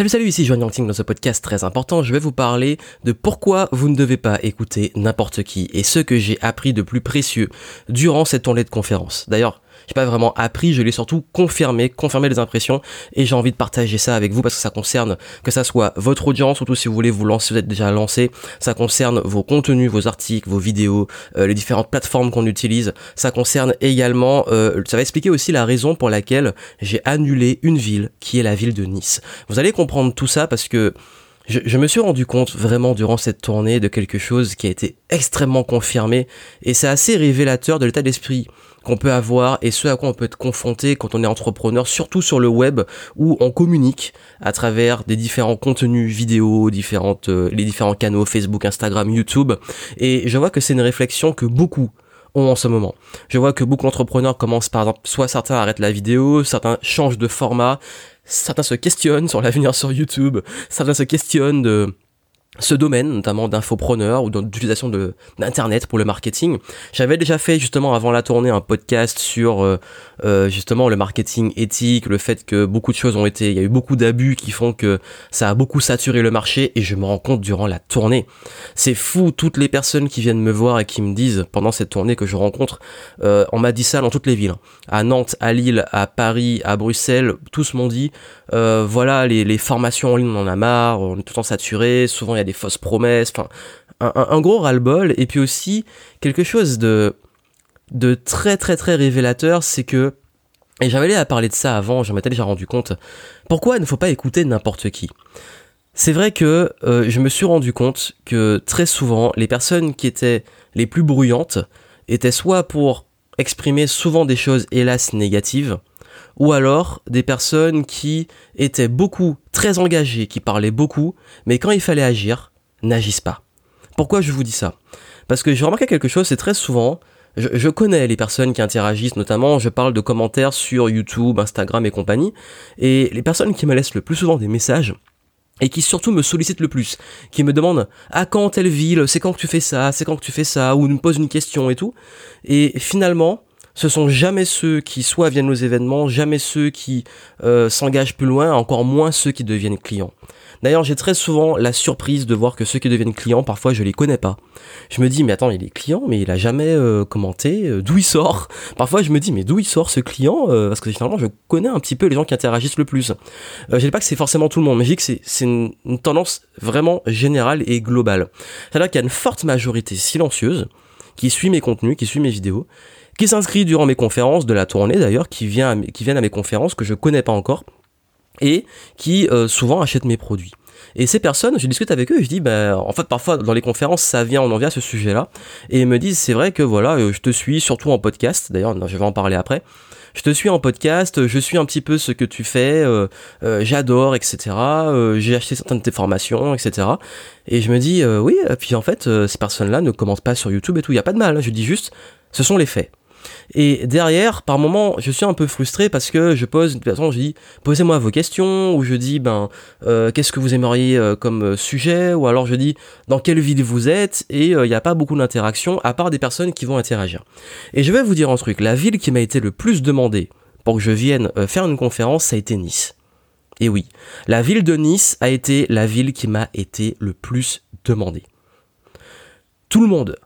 Salut salut, ici Joanne Yangting dans ce podcast très important, je vais vous parler de pourquoi vous ne devez pas écouter n'importe qui et ce que j'ai appris de plus précieux durant cette tournée de conférence. D'ailleurs, j'ai pas vraiment appris, je l'ai surtout confirmé, confirmé les impressions et j'ai envie de partager ça avec vous parce que ça concerne que ça soit votre audience, surtout si vous voulez vous lancer, vous êtes déjà lancé, ça concerne vos contenus, vos articles, vos vidéos, euh, les différentes plateformes qu'on utilise, ça concerne également, euh, ça va expliquer aussi la raison pour laquelle j'ai annulé une ville qui est la ville de Nice. Vous allez comprendre tout ça parce que je, je, me suis rendu compte vraiment durant cette tournée de quelque chose qui a été extrêmement confirmé et c'est assez révélateur de l'état d'esprit qu'on peut avoir et ce à quoi on peut être confronté quand on est entrepreneur, surtout sur le web où on communique à travers des différents contenus vidéo, différentes, euh, les différents canaux Facebook, Instagram, YouTube. Et je vois que c'est une réflexion que beaucoup ont en ce moment. Je vois que beaucoup d'entrepreneurs commencent par exemple, soit certains arrêtent la vidéo, certains changent de format, certains se questionnent sur l'avenir sur YouTube, certains se questionnent de ce domaine, notamment d'infopreneur ou d'utilisation d'internet pour le marketing. J'avais déjà fait justement avant la tournée un podcast sur euh, euh, justement le marketing éthique, le fait que beaucoup de choses ont été, il y a eu beaucoup d'abus qui font que ça a beaucoup saturé le marché et je me rends compte durant la tournée. C'est fou toutes les personnes qui viennent me voir et qui me disent pendant cette tournée que je rencontre, euh, on m'a dit ça dans toutes les villes, hein. à Nantes, à Lille, à Paris, à Bruxelles, tous m'ont dit voilà les, les formations en ligne on en a marre, on est tout le temps saturé, souvent des fausses promesses, enfin un, gros ras-le-bol et puis aussi quelque chose de très très très révélateur, c'est que et j'avais à parler de ça avant, je m'étais déjà rendu compte. Pourquoi il ne faut pas écouter n'importe qui? C'est vrai que euh, je me suis rendu compte que très souvent, les personnes qui étaient les plus bruyantes étaient soit pour exprimer souvent des choses hélas négatives, ou alors des personnes qui étaient beaucoup très engagées, qui parlaient beaucoup, mais quand il fallait agir, n'agissent pas. Pourquoi je vous dis ça? Parce que j'ai remarqué quelque chose, c'est très souvent, je, connais les personnes qui interagissent, notamment je parle de commentaires sur YouTube, Instagram et compagnie, et les personnes qui me laissent le plus souvent des messages, et qui surtout me sollicitent le plus, qui me demandent à quand telle ville, c'est quand que tu fais ça, c'est quand que tu fais ça, ou me posent une question et tout, et finalement, ce sont jamais ceux qui soit viennent aux événements, jamais ceux qui euh, s'engagent plus loin, encore moins ceux qui deviennent clients. D'ailleurs, j'ai très souvent la surprise de voir que ceux qui deviennent clients, parfois je les connais pas. Je me dis, mais attends, il est client, mais il a jamais euh, commenté, euh, d'où il sort? Parfois, je me dis, mais d'où il sort ce client Parce que finalement, je connais un petit peu les gens qui interagissent le plus. je dis pas que c'est forcément tout le monde, mais je dis que c'est une, une tendance vraiment générale et globale. C'est-à-dire qu'il y a une forte majorité silencieuse qui suit mes contenus, qui suit mes vidéos, qui s'inscrit durant mes conférences de la tournée d'ailleurs, qui, vient qui viennent à mes conférences que je connais pas encore et qui euh, souvent achètent mes produits. Et ces personnes, je discute avec eux je dis, ben, en fait, parfois dans les conférences, ça vient, on en vient à ce sujet-là. Et ils me disent, c'est vrai que voilà, euh, je te suis surtout en podcast. D'ailleurs, je vais en parler après. Je te suis en podcast, je suis un petit peu ce que tu fais, euh, j'adore, etc. j'ai acheté certaines de tes formations, etc. Et je me dis, oui, et puis en fait, ces personnes-là ne commentent pas sur YouTube et tout. Il y a pas de mal. Hein. Je dis juste, ce sont les faits. Et derrière, par moment, je suis un peu frustré parce que je pose, de toute façon, je dis, posez-moi vos questions, ou je dis, ben, euh, qu'est-ce que vous aimeriez euh, comme euh, sujet, ou alors je dis, dans quelle ville vous êtes, et il n'y a pas beaucoup d'interaction, à part des personnes qui vont interagir. Et je vais vous dire un truc, la ville qui m'a été le plus demandée pour que je vienne faire une conférence, ça a été Nice. Et oui, la ville de Nice a été la ville qui m'a été le plus demandée. Tout le monde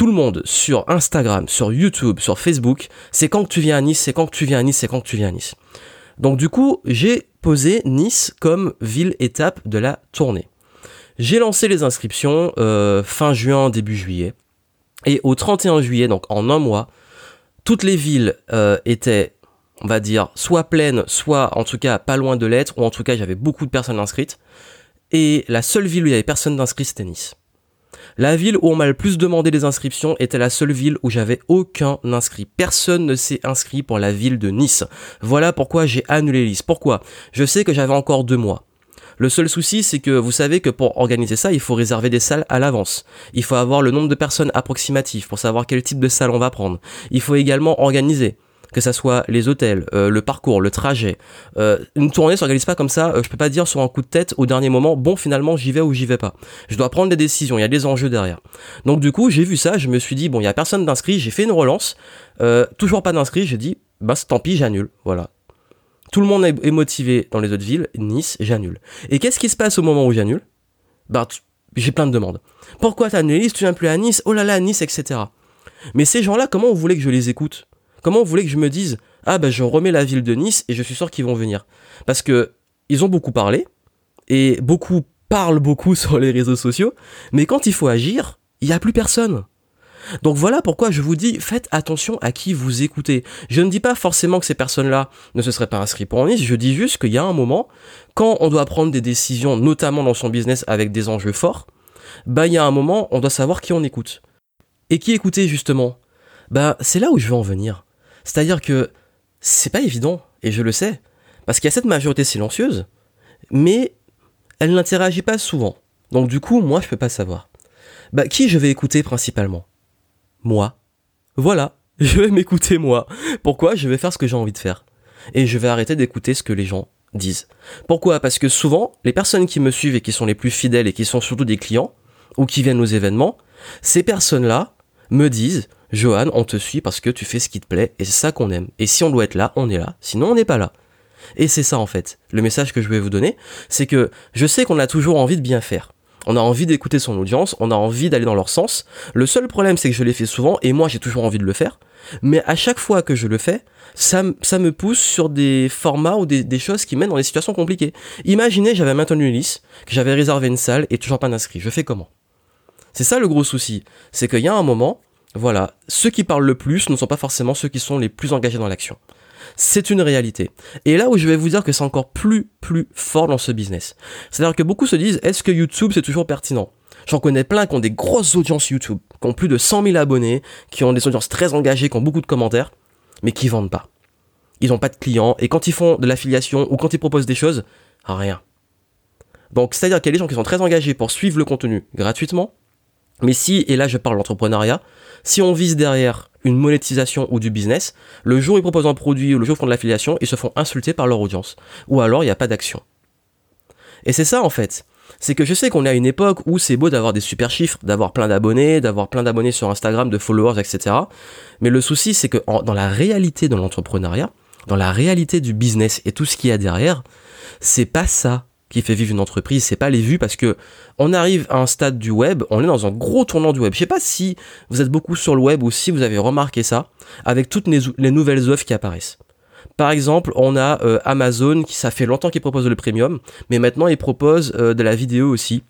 tout le monde sur Instagram, sur YouTube, sur Facebook, c'est quand que tu viens à Nice, c'est quand que tu viens à Nice, c'est quand que tu viens à Nice. Donc du coup, j'ai posé Nice comme ville étape de la tournée. J'ai lancé les inscriptions euh, fin juin, début juillet. Et au 31 juillet, donc en un mois, toutes les villes euh, étaient, on va dire, soit pleines, soit en tout cas pas loin de l'être, ou en tout cas j'avais beaucoup de personnes inscrites. Et la seule ville où il y avait personne d'inscrit, c'était Nice. La ville où on m'a le plus demandé des inscriptions était la seule ville où j'avais aucun inscrit. Personne ne s'est inscrit pour la ville de Nice. Voilà pourquoi j'ai annulé les Pourquoi? Je sais que j'avais encore deux mois. Le seul souci, c'est que vous savez que pour organiser ça, il faut réserver des salles à l'avance. Il faut avoir le nombre de personnes approximatif pour savoir quel type de salle on va prendre. Il faut également organiser que ça soit les hôtels, euh, le parcours, le trajet. Euh, une tournée s'organise pas comme ça. Euh, je peux pas dire sur un coup de tête au dernier moment, bon finalement j'y vais ou j'y vais pas. Je dois prendre des décisions. Il y a des enjeux derrière. Donc du coup j'ai vu ça, je me suis dit bon il y a personne d'inscrit, j'ai fait une relance, toujours pas d'inscrit, j'ai dit bah tant pis j'annule, voilà. Tout le monde est motivé dans les autres villes. Nice, j'annule. Et qu'est-ce qui se passe au moment où j'annule? Bah, j'ai plein de demandes. Pourquoi t'as annulé Tu viens plus à Nice? Oh là là, Nice, etc. Mais ces gens-là, comment vous voulez que je les écoute? Comment vous voulez que je me dise Ah bah je remets la ville de Nice et je suis sûr qu'ils vont venir? Parce que ils ont beaucoup parlé et beaucoup parlent beaucoup sur les réseaux sociaux, mais quand il faut agir, il n'y a plus personne. Donc voilà pourquoi je vous dis, faites attention à qui vous écoutez. Je ne dis pas forcément que ces personnes-là ne se seraient pas inscrites pour Nice, je dis juste qu'il y a un moment, quand on doit prendre des décisions, notamment dans son business avec des enjeux forts, bah il y a un moment, on doit savoir qui on écoute. Et qui écouter justement? Bah c'est là où je veux en venir. C'est-à-dire que c'est pas évident, et je le sais, parce qu'il y a cette majorité silencieuse, mais elle n'interagit pas souvent. Donc du coup, moi je peux pas savoir. Bah qui je vais écouter principalement? Moi. Voilà, je vais m'écouter moi. Pourquoi? Je vais faire ce que j'ai envie de faire. Et je vais arrêter d'écouter ce que les gens disent. Pourquoi? Parce que souvent, les personnes qui me suivent et qui sont les plus fidèles et qui sont surtout des clients, ou qui viennent aux événements, ces personnes-là me disent, Johan, on te suit parce que tu fais ce qui te plaît et c'est ça qu'on aime. Et si on doit être là, on est là. Sinon, on n'est pas là. Et c'est ça en fait. Le message que je vais vous donner, c'est que je sais qu'on a toujours envie de bien faire. On a envie d'écouter son audience, on a envie d'aller dans leur sens. Le seul problème, c'est que je l'ai fait souvent, et moi j'ai toujours envie de le faire. Mais à chaque fois que je le fais, ça, ça me pousse sur des formats ou des, choses qui mènent dans des situations compliquées. Imaginez, j'avais maintenu une liste, que j'avais réservé une salle et toujours pas d'inscrits. Je fais comment? C'est ça le gros souci. C'est qu'il y a un moment, voilà, ceux qui parlent le plus ne sont pas forcément ceux qui sont les plus engagés dans l'action. C'est une réalité. Et là où je vais vous dire que c'est encore plus, plus fort dans ce business. C'est-à-dire que beaucoup se disent, est-ce que YouTube c'est toujours pertinent? J'en connais plein qui ont des grosses audiences YouTube, qui ont plus de 100 000 abonnés, qui ont des audiences très engagées, qui ont beaucoup de commentaires, mais qui vendent pas. Ils n'ont pas de clients, et quand ils font de l'affiliation ou quand ils proposent des choses, rien. Donc, c'est-à-dire qu'il y a des gens qui sont très engagés pour suivre le contenu gratuitement, mais si, et là je parle d'entrepreneuriat, si on vise derrière une monétisation ou du business, le jour où ils proposent un produit ou le jour où ils font de l'affiliation, ils se font insulter par leur audience. Ou alors il n'y a pas d'action. Et c'est ça en fait. C'est que je sais qu'on est à une époque où c'est beau d'avoir des super chiffres, d'avoir plein d'abonnés, d'avoir plein d'abonnés sur Instagram, de followers, etc. Mais le souci, c'est que dans la réalité de l'entrepreneuriat, dans la réalité du business et tout ce qu'il y a derrière, c'est pas ça qui fait vivre une entreprise, c'est pas les vues parce que on arrive à un stade du web, on est dans un gros tournant du web. Je sais pas si vous êtes beaucoup sur le web ou si vous avez remarqué ça avec toutes les, nouvelles offres qui apparaissent. Par exemple, on a euh, Amazon qui ça fait longtemps qu'il propose le premium, mais maintenant il propose euh, de la vidéo aussi.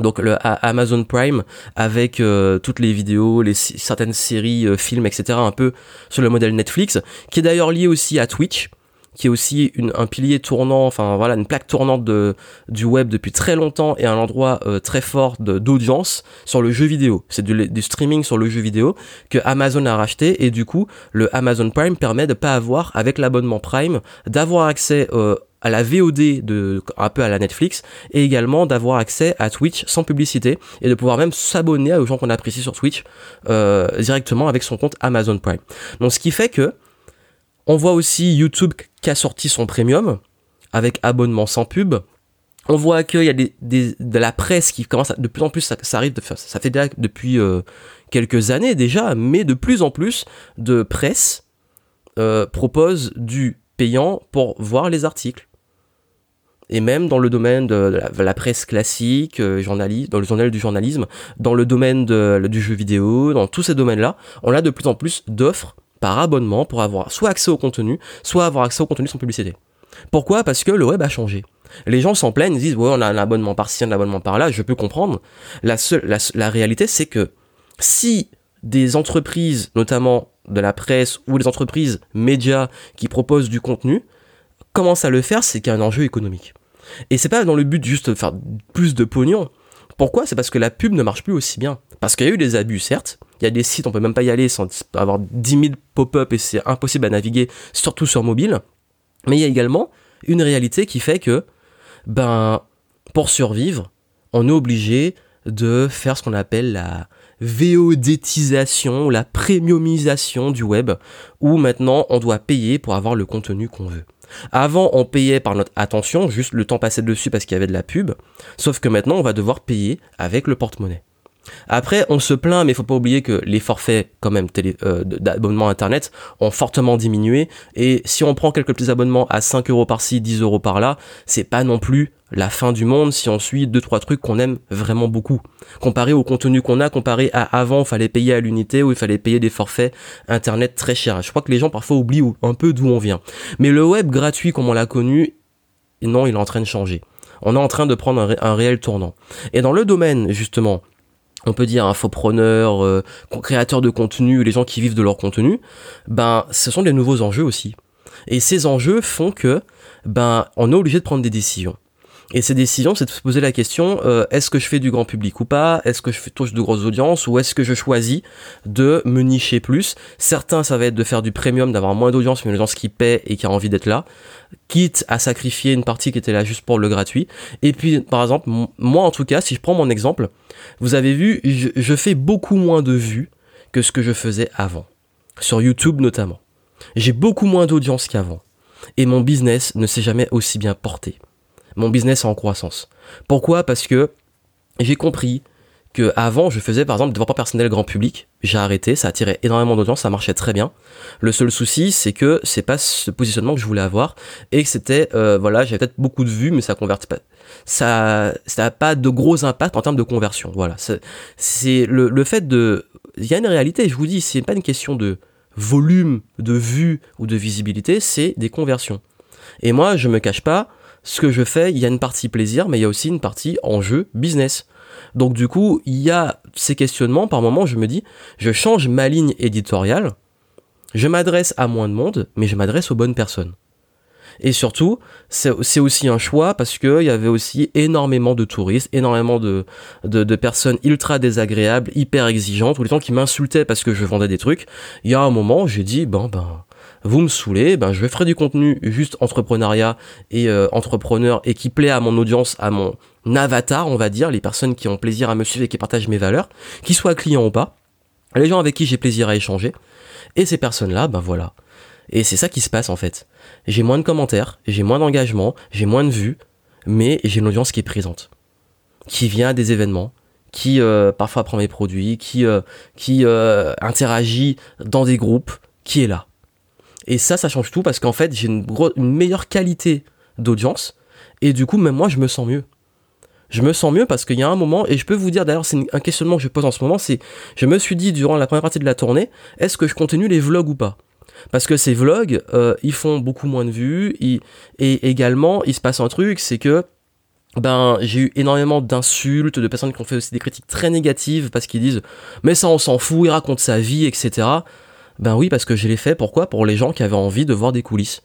Donc le Amazon Prime avec euh, toutes les vidéos, les certaines séries, films, etc. un peu sur le modèle Netflix, qui est d'ailleurs lié aussi à Twitch qui est aussi un pilier tournant, enfin voilà, une plaque tournante de, du web depuis très longtemps et un endroit euh, très fort d'audience sur le jeu vidéo. C'est du, streaming sur le jeu vidéo que Amazon a racheté et du coup le Amazon Prime permet de pas avoir avec l'abonnement Prime d'avoir accès euh, à la VOD de un peu à la Netflix et également d'avoir accès à Twitch sans publicité et de pouvoir même s'abonner aux gens qu'on apprécie sur Twitch euh, directement avec son compte Amazon Prime. Donc ce qui fait que on voit aussi YouTube qui a sorti son premium avec abonnement sans pub. On voit qu'il y a de la presse qui commence à, de plus en plus, ça, arrive, ça fait déjà depuis euh, quelques années déjà, mais de plus en plus de presse euh, propose du payant pour voir les articles. Et même dans le domaine de la, presse classique, euh, dans le journal du journalisme, dans le domaine du jeu vidéo, dans tous ces domaines-là, on a de plus en plus d'offres par abonnement pour avoir soit accès au contenu, soit avoir accès au contenu sans publicité. Pourquoi? Parce que le web a changé. Les gens s'en plaignent, ils disent ouais on a un abonnement par-ci, un abonnement par-là, je peux comprendre. La, seule, la, réalité c'est que si des entreprises, notamment de la presse ou des entreprises médias qui proposent du contenu, commencent à le faire, c'est qu'il y a un enjeu économique. Et c'est pas dans le but juste de faire plus de pognon. Pourquoi? C'est parce que la pub ne marche plus aussi bien. Parce qu'il y a eu des abus, certes, il y a des sites, on peut même pas y aller sans avoir 10 000 pop-up et c'est impossible à naviguer, surtout sur mobile. Mais il y a également une réalité qui fait que, ben, pour survivre, on est obligé de faire ce qu'on appelle la VODisation, la premiumisation du web, où maintenant on doit payer pour avoir le contenu qu'on veut. Avant, on payait par notre attention, juste le temps passé dessus parce qu'il y avait de la pub, sauf que maintenant on va devoir payer avec le porte-monnaie. Après, on se plaint, mais il faut pas oublier que les forfaits, quand même, euh, d'abonnement internet ont fortement diminué. Et si on prend quelques petits abonnements à 5 euros par-ci, 10 euros par-là, c'est pas non plus la fin du monde si on suit deux trois trucs qu'on aime vraiment beaucoup. Comparé au contenu qu'on a, comparé à avant, il fallait payer à l'unité ou il fallait payer des forfaits internet très chers. Je crois que les gens parfois oublient un peu d'où on vient. Mais le web gratuit comme on l'a connu, non, il est en train de changer. On est en train de prendre un réel tournant. Et dans le domaine justement on peut dire infopreneur, euh, créateur de contenu, les gens qui vivent de leur contenu, ben ce sont des nouveaux enjeux aussi. Et ces enjeux font que ben on est obligé de prendre des décisions. Et ces décisions, c'est de se poser la question euh, est-ce que je fais du grand public ou pas? Est-ce que je touche de grosses audiences? Ou est-ce que je choisis de me nicher plus? Certains, ça va être de faire du premium, d'avoir moins d'audience, mais une audience qui paie et qui a envie d'être là, quitte à sacrifier une partie qui était là juste pour le gratuit. Et puis, par exemple, moi en tout cas, si je prends mon exemple, vous avez vu, je, je fais beaucoup moins de vues que ce que je faisais avant, sur YouTube notamment. J'ai beaucoup moins d'audience qu'avant. Et mon business ne s'est jamais aussi bien porté mon business est en croissance. Pourquoi? Parce que j'ai compris que avant je faisais par exemple développement personnel grand public, j'ai arrêté, ça attirait énormément d'audience, ça marchait très bien. Le seul souci c'est que c'est pas ce positionnement que je voulais avoir et que c'était euh, voilà j'avais peut-être beaucoup de vues mais ça convertit pas, ça ça a pas de gros impact en termes de conversion. Voilà, c'est le, le fait de, il y a une réalité, je vous dis, c'est pas une question de volume de vues ou de visibilité, c'est des conversions. Et moi je me cache pas ce que je fais, il y a une partie plaisir, mais il y a aussi une partie enjeu business. Donc du coup, il y a ces questionnements, par moment je me dis, je change ma ligne éditoriale, je m'adresse à moins de monde, mais je m'adresse aux bonnes personnes. Et surtout, c'est aussi un choix parce qu'il y avait aussi énormément de touristes, énormément de, de, personnes ultra désagréables, hyper exigeantes, ou les gens qui m'insultaient parce que je vendais des trucs. Il y a un moment, j'ai dit, bon, ben, vous me saoulez, ben je ferai du contenu juste entrepreneuriat et euh, entrepreneur et qui plaît à mon audience, à mon avatar, on va dire, les personnes qui ont plaisir à me suivre et qui partagent mes valeurs, qu'ils soient clients ou pas, les gens avec qui j'ai plaisir à échanger. Et ces personnes-là, ben voilà. Et c'est ça qui se passe en fait. J'ai moins de commentaires, j'ai moins d'engagement, j'ai moins de vues, mais j'ai une audience qui est présente, qui vient à des événements, qui euh, parfois prend mes produits, qui, euh, qui interagit dans des groupes, qui est là. Et ça, ça change tout parce qu'en fait, j'ai une, meilleure qualité d'audience. Et du coup, même moi, je me sens mieux. Je me sens mieux parce qu'il y a un moment, et je peux vous dire d'ailleurs, c'est un questionnement que je pose en ce moment, c'est, je me suis dit durant la première partie de la tournée, est-ce que je continue les vlogs ou pas? Parce que ces vlogs, euh, ils font beaucoup moins de vues, et également, il se passe un truc, c'est que ben j'ai eu énormément d'insultes de personnes qui ont fait aussi des critiques très négatives parce qu'ils disent mais ça on s'en fout, il raconte sa vie, etc. Ben oui, parce que je l'ai fait. Pourquoi? Pour les gens qui avaient envie de voir des coulisses.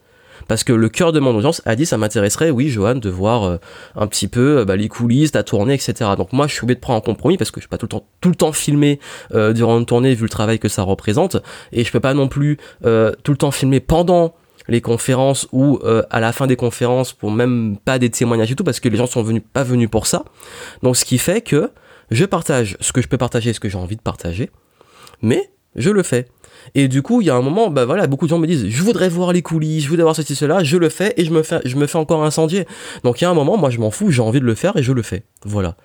Parce que le cœur de mon audience a dit ça m'intéresserait, oui, Johan, de voir euh, un petit peu euh, bah, les coulisses, ta tournée, etc. Donc moi, je suis obligé de prendre un compromis parce que je peux pas tout le temps, tout le temps filmer euh, durant une tournée vu le travail que ça représente, et je peux pas non plus tout le temps filmer pendant les conférences ou à la fin des conférences pour même pas des témoignages et tout parce que les gens sont venus pas venus pour ça. Donc ce qui fait que je partage ce que je peux partager, ce que j'ai envie de partager, mais je le fais. Et du coup, il y a un moment, bah voilà, beaucoup de gens me disent, je voudrais voir les coulisses, je voudrais voir ceci, cela, je le fais et je me fais, je me fais encore incendier. Donc il y a un moment, moi je m'en fous, j'ai envie de le faire et je le fais. Voilà.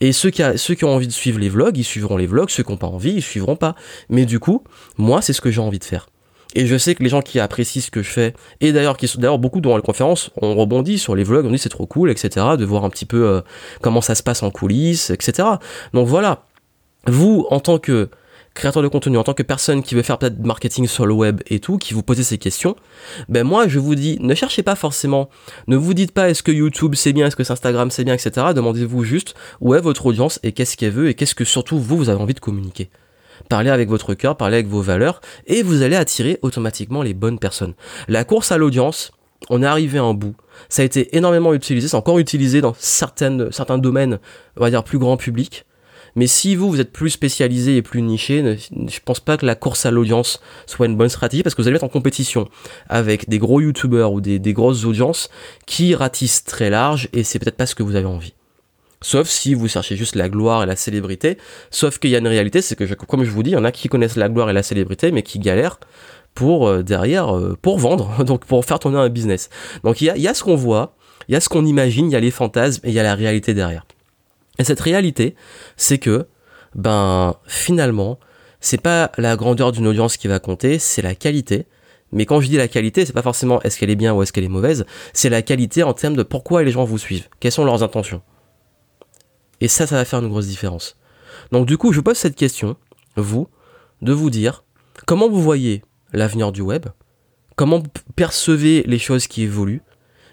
Et ceux qui, ceux qui ont envie de suivre les vlogs, ils suivront les vlogs, ceux qui n'ont pas envie, ils suivront pas. Mais du coup, moi, c'est ce que j'ai envie de faire. Et je sais que les gens qui apprécient ce que je fais, et d'ailleurs, qui sont d'ailleurs beaucoup dans la conférence, on rebondit sur les vlogs, on dit c'est trop cool, etc., de voir un petit peu euh, comment ça se passe en coulisses, etc. Donc voilà, vous, en tant que créateur de contenu, en tant que personne qui veut faire peut-être marketing sur le web et tout, qui vous posez ces questions, ben moi je vous dis, ne cherchez pas forcément, ne vous dites pas est-ce que YouTube c'est bien, est-ce que Instagram c'est bien, etc. Demandez-vous juste où est votre audience et qu'est-ce qu'elle veut et qu'est-ce que surtout vous, vous avez envie de communiquer. Parlez avec votre cœur, parlez avec vos valeurs et vous allez attirer automatiquement les bonnes personnes. La course à l'audience, on est arrivé à un bout. Ça a été énormément utilisé, c'est encore utilisé dans certains domaines, on va dire plus grand public. Mais si vous, vous êtes plus spécialisé et plus niché, je pense pas que la course à l'audience soit une bonne stratégie parce que vous allez être en compétition avec des gros youtubeurs ou des, grosses audiences qui ratissent très large et c'est peut-être pas ce que vous avez envie. Sauf si vous cherchez juste la gloire et la célébrité. Sauf qu'il y a une réalité, c'est que comme je vous dis, il y en a qui connaissent la gloire et la célébrité, mais qui galèrent pour euh, derrière euh, pour vendre, donc pour faire tourner un business. Donc il y a, y a ce qu'on voit, il y a ce qu'on imagine, il y a les fantasmes et il y a la réalité derrière. Et cette réalité, c'est que ben finalement, c'est pas la grandeur d'une audience qui va compter, c'est la qualité. Mais quand je dis la qualité, c'est pas forcément est-ce qu'elle est bien ou est-ce qu'elle est mauvaise, c'est la qualité en termes de pourquoi les gens vous suivent, quelles sont leurs intentions. Et ça, ça va faire une grosse différence. Donc du coup, je pose cette question, vous, de vous dire comment vous voyez l'avenir du web, comment percevez les choses qui évoluent,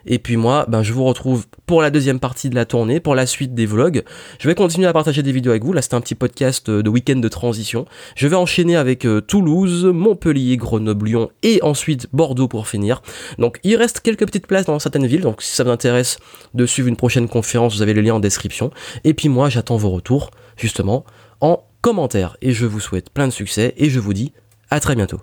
et puis moi, ben, je vous retrouve pour la deuxième partie de la tournée, pour la suite des vlogs. Je vais continuer à partager des vidéos avec vous. Là, c'était un petit podcast euh, de week-end de transition. Je vais enchaîner avec euh, Toulouse, Montpellier, Grenoble, Lyon et ensuite Bordeaux pour finir. Donc, il reste quelques petites places dans certaines villes. Donc, si ça vous intéresse de suivre une prochaine conférence, vous avez le lien en description. Et puis moi, j'attends vos retours, justement, en commentaire. Et je vous souhaite plein de succès et je vous dis à très bientôt.